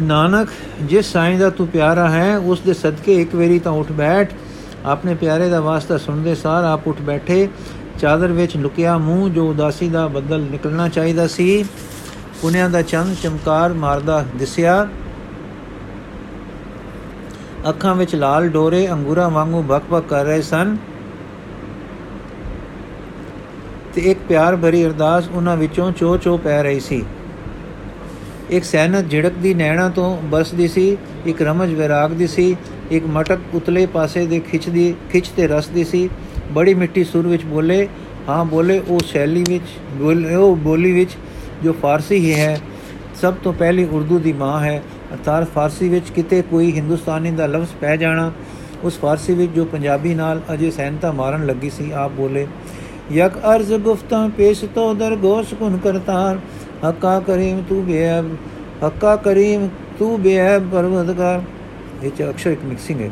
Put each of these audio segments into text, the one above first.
ਨਾਨਕ ਜਿਸ ਸਾਈਂ ਦਾ ਤੂੰ ਪਿਆਰਾ ਹੈ, ਉਸ ਦੇ ਸਦਕੇ ਇੱਕ ਵਾਰੀ ਤਾਂ ਉੱਠ ਬੈਠ। ਆਪਣੇ ਪਿਆਰੇ ਦਾ ਵਾਸਤਾ ਸੁਣਦੇ ਸਾਰ ਆਪ ਉੱਠ ਬੈਠੇ। ਚਾਦਰ ਵਿੱਚ ਲੁਕਿਆ ਮੂੰਹ, ਜੋ ਉਦਾਸੀ ਦਾ ਬੱਦਲ ਨਿਕਲਣਾ ਚਾਹੀਦਾ ਸੀ। ਪੁਨਿਆਂ ਦਾ ਚੰਦ ਚਮਕਾਰ ਮਾਰਦਾ ਦਿਸਿਆ। ਅੱਖਾਂ ਵਿੱਚ ਲਾਲ ਡੋਰੇ ਅੰਗੂਰਾਂ ਵਾਂਗੂ ਬਕ-ਬਕ ਕਰ ਰਹੇ ਸਨ। ਤੇ ਇੱਕ ਪਿਆਰ ਭਰੀ ਅਰਦਾਸ ਉਹਨਾਂ ਵਿੱਚੋਂ ਚੋ-ਚੋ ਪੈ ਰਹੀ ਸੀ। ਇੱਕ ਸੈਨਤ ਝਿੜਕਦੀ ਨੈਣਾ ਤੋਂ ਬਰਸਦੀ ਸੀ, ਇੱਕ ਰਮਜ ਵਿਰਾਗ ਦੀ ਸੀ, ਇੱਕ ਮਟਕ ਉਤਲੇ ਪਾਸੇ ਦੇ ਖਿੱਚਦੀ ਖਿੱਚ ਤੇ ਰਸਦੀ ਸੀ। ਬੜੀ ਮਿੱਠੀ ਸੁਰ ਵਿੱਚ ਬੋਲੇ, ਹਾਂ, ਬੋਲੇ, ਉਹ ਸ਼ੈਲੀ ਵਿੱਚ, ਬੋਲੇ, ਉਹ ਬੋਲੀ ਵਿੱਚ ਜੋ ਫਾਰਸੀ ਹੀ ਹੈ, ਸਭ ਤੋਂ ਪਹਿਲੀ ਉਰਦੂ ਦੀ ਮਾਂ ਹੈ। ਅਰਥਾਤ ਫਾਰਸੀ ਵਿੱਚ ਕਿਤੇ ਕੋਈ ਹਿੰਦੁਸਤਾਨੀ ਦਾ ਲਫ਼ਜ਼ ਪੈ ਜਾਣਾ, ਉਸ ਫਾਰਸੀ ਵਿੱਚ ਜੋ ਪੰਜਾਬੀ ਨਾਲ ਅਜੇ ਸੈਨਤਾ ਮਾਰਨ ਲੱਗੀ ਸੀ, ਆਪ ਬੋਲੇ, ਯਕ ਅਰਜ਼ ਗੁਫਤਾ ਪੇਸ਼ ਤੋ ਦਰ ਗੋਸ਼ ਕੁਨ ਕਰਤਾਰ ਹੱਕਾ ਕਰੀਮ ਤੂੰ ਬੇਅਬ ਹੱਕਾ ਕਰੀਮ ਤੂੰ ਬੇਅਬ ਪਰਵਦਗਾਰ ਇਹ ਚ ਅਕਸ਼ਰ ਇੱਕ ਮਿਕਸਿੰਗ ਹੈ।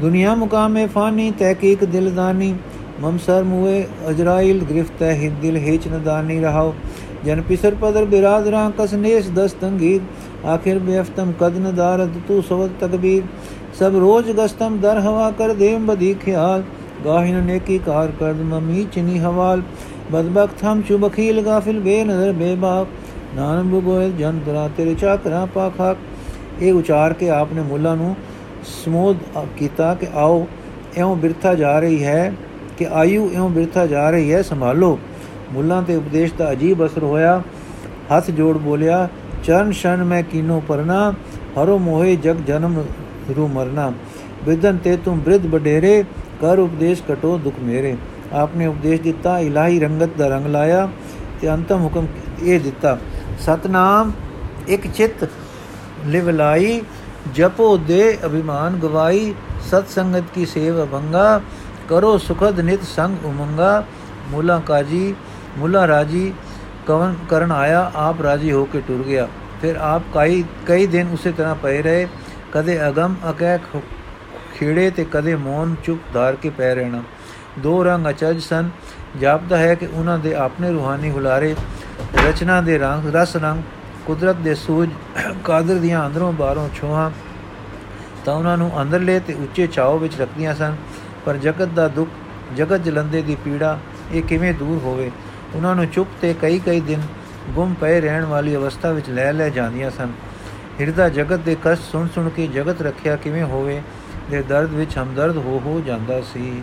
ਦੁਨੀਆ ਮੁਕਾਮੇ ਫਾਨੀ, ਤਹਿਕੀਕ ਦਿਲਦਾਨੀ ਮਮਸਰ ਮੂਏ ਅਜਰਾਇਲ ਗ੍ਰਿਫਤ ਹੈ ਦਿਲ ਹਿਚ ਨਦਾਨੀ ਰਹਾਓ। ਜਨ ਪਿਸਰ ਪਦਰ ਬਿਰਾ ਕਸ ਨੇਸ ਦਸ ਤੰਗੀ ਆਖਿਰ ਬੇਫਤਮ ਕਦਨ ਦਾਰਦ ਤੂ ਸਵਤ ਤਕਬੀਰ। ਸਭ ਰੋਜ਼ ਗਸਤਮ ਦਰ ਹਵਾ ਕਰ ਦੇਮ ਬਦੀ ਖਿਆਲ। ਗਾਹਿਨ ਨੇਕੀ ਕਾਰ ਕਰਦ, ਮਮੀ ਚਨੀ ਹਵਾਲ। ਬਦਬਖਤ ਹਮ ਚੁਬਖੀਲ ਗਾਫਿਲ ਬੇਨਜ਼ਰ ਬੇਬਾਕ। ਨਾਨਕ ਬਗੋਇਲ ਜਨ ਦਰਾ ਤੇਰੇ ਚਾਕਰਾ ਪਾਖਾਕ। ਇਹ ਉਚਾਰ ਕੇ ਆਪਨੇ ਮੁੱਲਾ ਨੂੰ ਸਮੋਧ ਕੀਤਾ ਕਿ ਆਓ, ਇਉਂ ਬਿਰਥਾ ਜਾ ਰਹੀ ਹੈ ਕਿ ਆਯੂ ਇਉਂ ਬਿਰਥਾ ਜਾ ਰਹੀ ਹੈ, ਸੰਭਾਲੋ। ਮੁੱਲਾਂ ਤੇ ਉਪਦੇਸ਼ ਦਾ ਅਜੀਬ ਅਸਰ ਹੋਇਆ। ਹੱਥ ਜੋੜ ਬੋਲਿਆ, ਚਰਨ ਸ਼ਨ ਮੈਂ ਕੀਨੋ ਪਰਨਾ, ਹਰੋ ਮੋਹੇ ਜਗ ਜਨਮ ਰੂ ਮਰਨਾ। ਵਿਦਨ ਤੇ ਤੁਮ ਬ੍ਰਿਧ ਬਡੇਰੇ ਕਰ ਉਪਦੇਸ਼ ਕਟੋ ਦੁਖ ਮੇਰੇ। ਆਪਨੇ ਉਪਦੇਸ਼ ਦਿੱਤਾ, ਇਲਾਹੀ ਰੰਗਤ ਦਾ ਰੰਗ ਲਾਇਆ ਤੇ ਅੰਤਮ ਹੁਕਮ ਇਹ ਦਿੱਤਾ। ਸਤਨਾਮ, ਇੱਕ ਚਿਤ ਲਿਵਲਾਈ ਜਪੋ ਦੇ ਅਭਿਮਾਨ ਗਵਾਈ, ਸਤ ਸੰਗਤ ਕੀ ਸੇਵ ਅਭੰਗਾ, ਕਰੋ ਸੁਖਦ ਨਿਤ ਸੰਗ ਉਮੰਗਾ। ਮੂਲਾ ਕਾਜੀ, ਮੁੱਲਾ ਰਾਜੀ, ਕਵਨ ਕਰਨ ਆਇਆ, ਆਪ ਰਾਜੀ ਹੋ ਕੇ ਟੁਰ ਗਿਆ। ਫਿਰ ਆਪ ਕਈ ਕਈ ਦਿਨ ਉਸੇ ਤਰ੍ਹਾਂ ਪਏ ਰਹੇ, ਕਦੇ ਅਗਮ ਅਕੈ ਖੇੜੇ ਤੇ ਕਦੇ ਮੌਨ ਚੁੱਪ ਧਾਰ ਕੇ ਪੈ ਰਹਿਣਾ। ਦੋ ਰੰਗ ਅਚਜ ਸਨ। ਜਾਪਦਾ ਹੈ ਕਿ ਉਹਨਾਂ ਦੇ ਆਪਣੇ ਰੂਹਾਨੀ ਹੁਲਾਰੇ, ਰਚਨਾ ਦੇ ਰੰਗ, ਰਸ ਰੰਗ, ਕੁਦਰਤ ਦੇ ਸੂਝ, ਕਾਦਰ ਦੀਆਂ ਅੰਦਰੋਂ ਬਾਹਰੋਂ ਛੋਹਾਂ ਤਾਂ ਉਹਨਾਂ ਨੂੰ ਅੰਦਰਲੇ ਤੇ ਉੱਚੇ ਚਾਉ ਵਿੱਚ ਰੱਖਦੀਆਂ ਸਨ। ਪਰ ਜਗਤ ਦਾ ਦੁੱਖ, ਜਗਤ ਜਲੰਦੇ ਦੀ ਪੀੜਾ, ਇਹ ਕਿਵੇਂ ਦੂਰ ਹੋਵੇ? ਉਹਨਾਂ ਨੂੰ ਚੁੱਪ ਤੇ ਕਈ ਕਈ ਦਿਨ ਗੁੰਮ ਪਏ ਰਹਿਣ ਵਾਲੀ ਅਵਸਥਾ ਵਿੱਚ ਲੈ ਲੈ ਜਾਂਦੀਆਂ ਸਨ। ਹਿਰਦਾ ਜਗਤ ਦੇ ਕਸ਼ਟ ਸੁਣ ਸੁਣ ਕੇ ਜਗਤ ਰੱਖਿਆ ਕਿਵੇਂ ਹੋਵੇ? ਦੇ ਦਰਦ ਵਿੱਚ ਹਮਦਰਦ ਹੋ ਹੋ ਜਾਂਦਾ ਸੀ।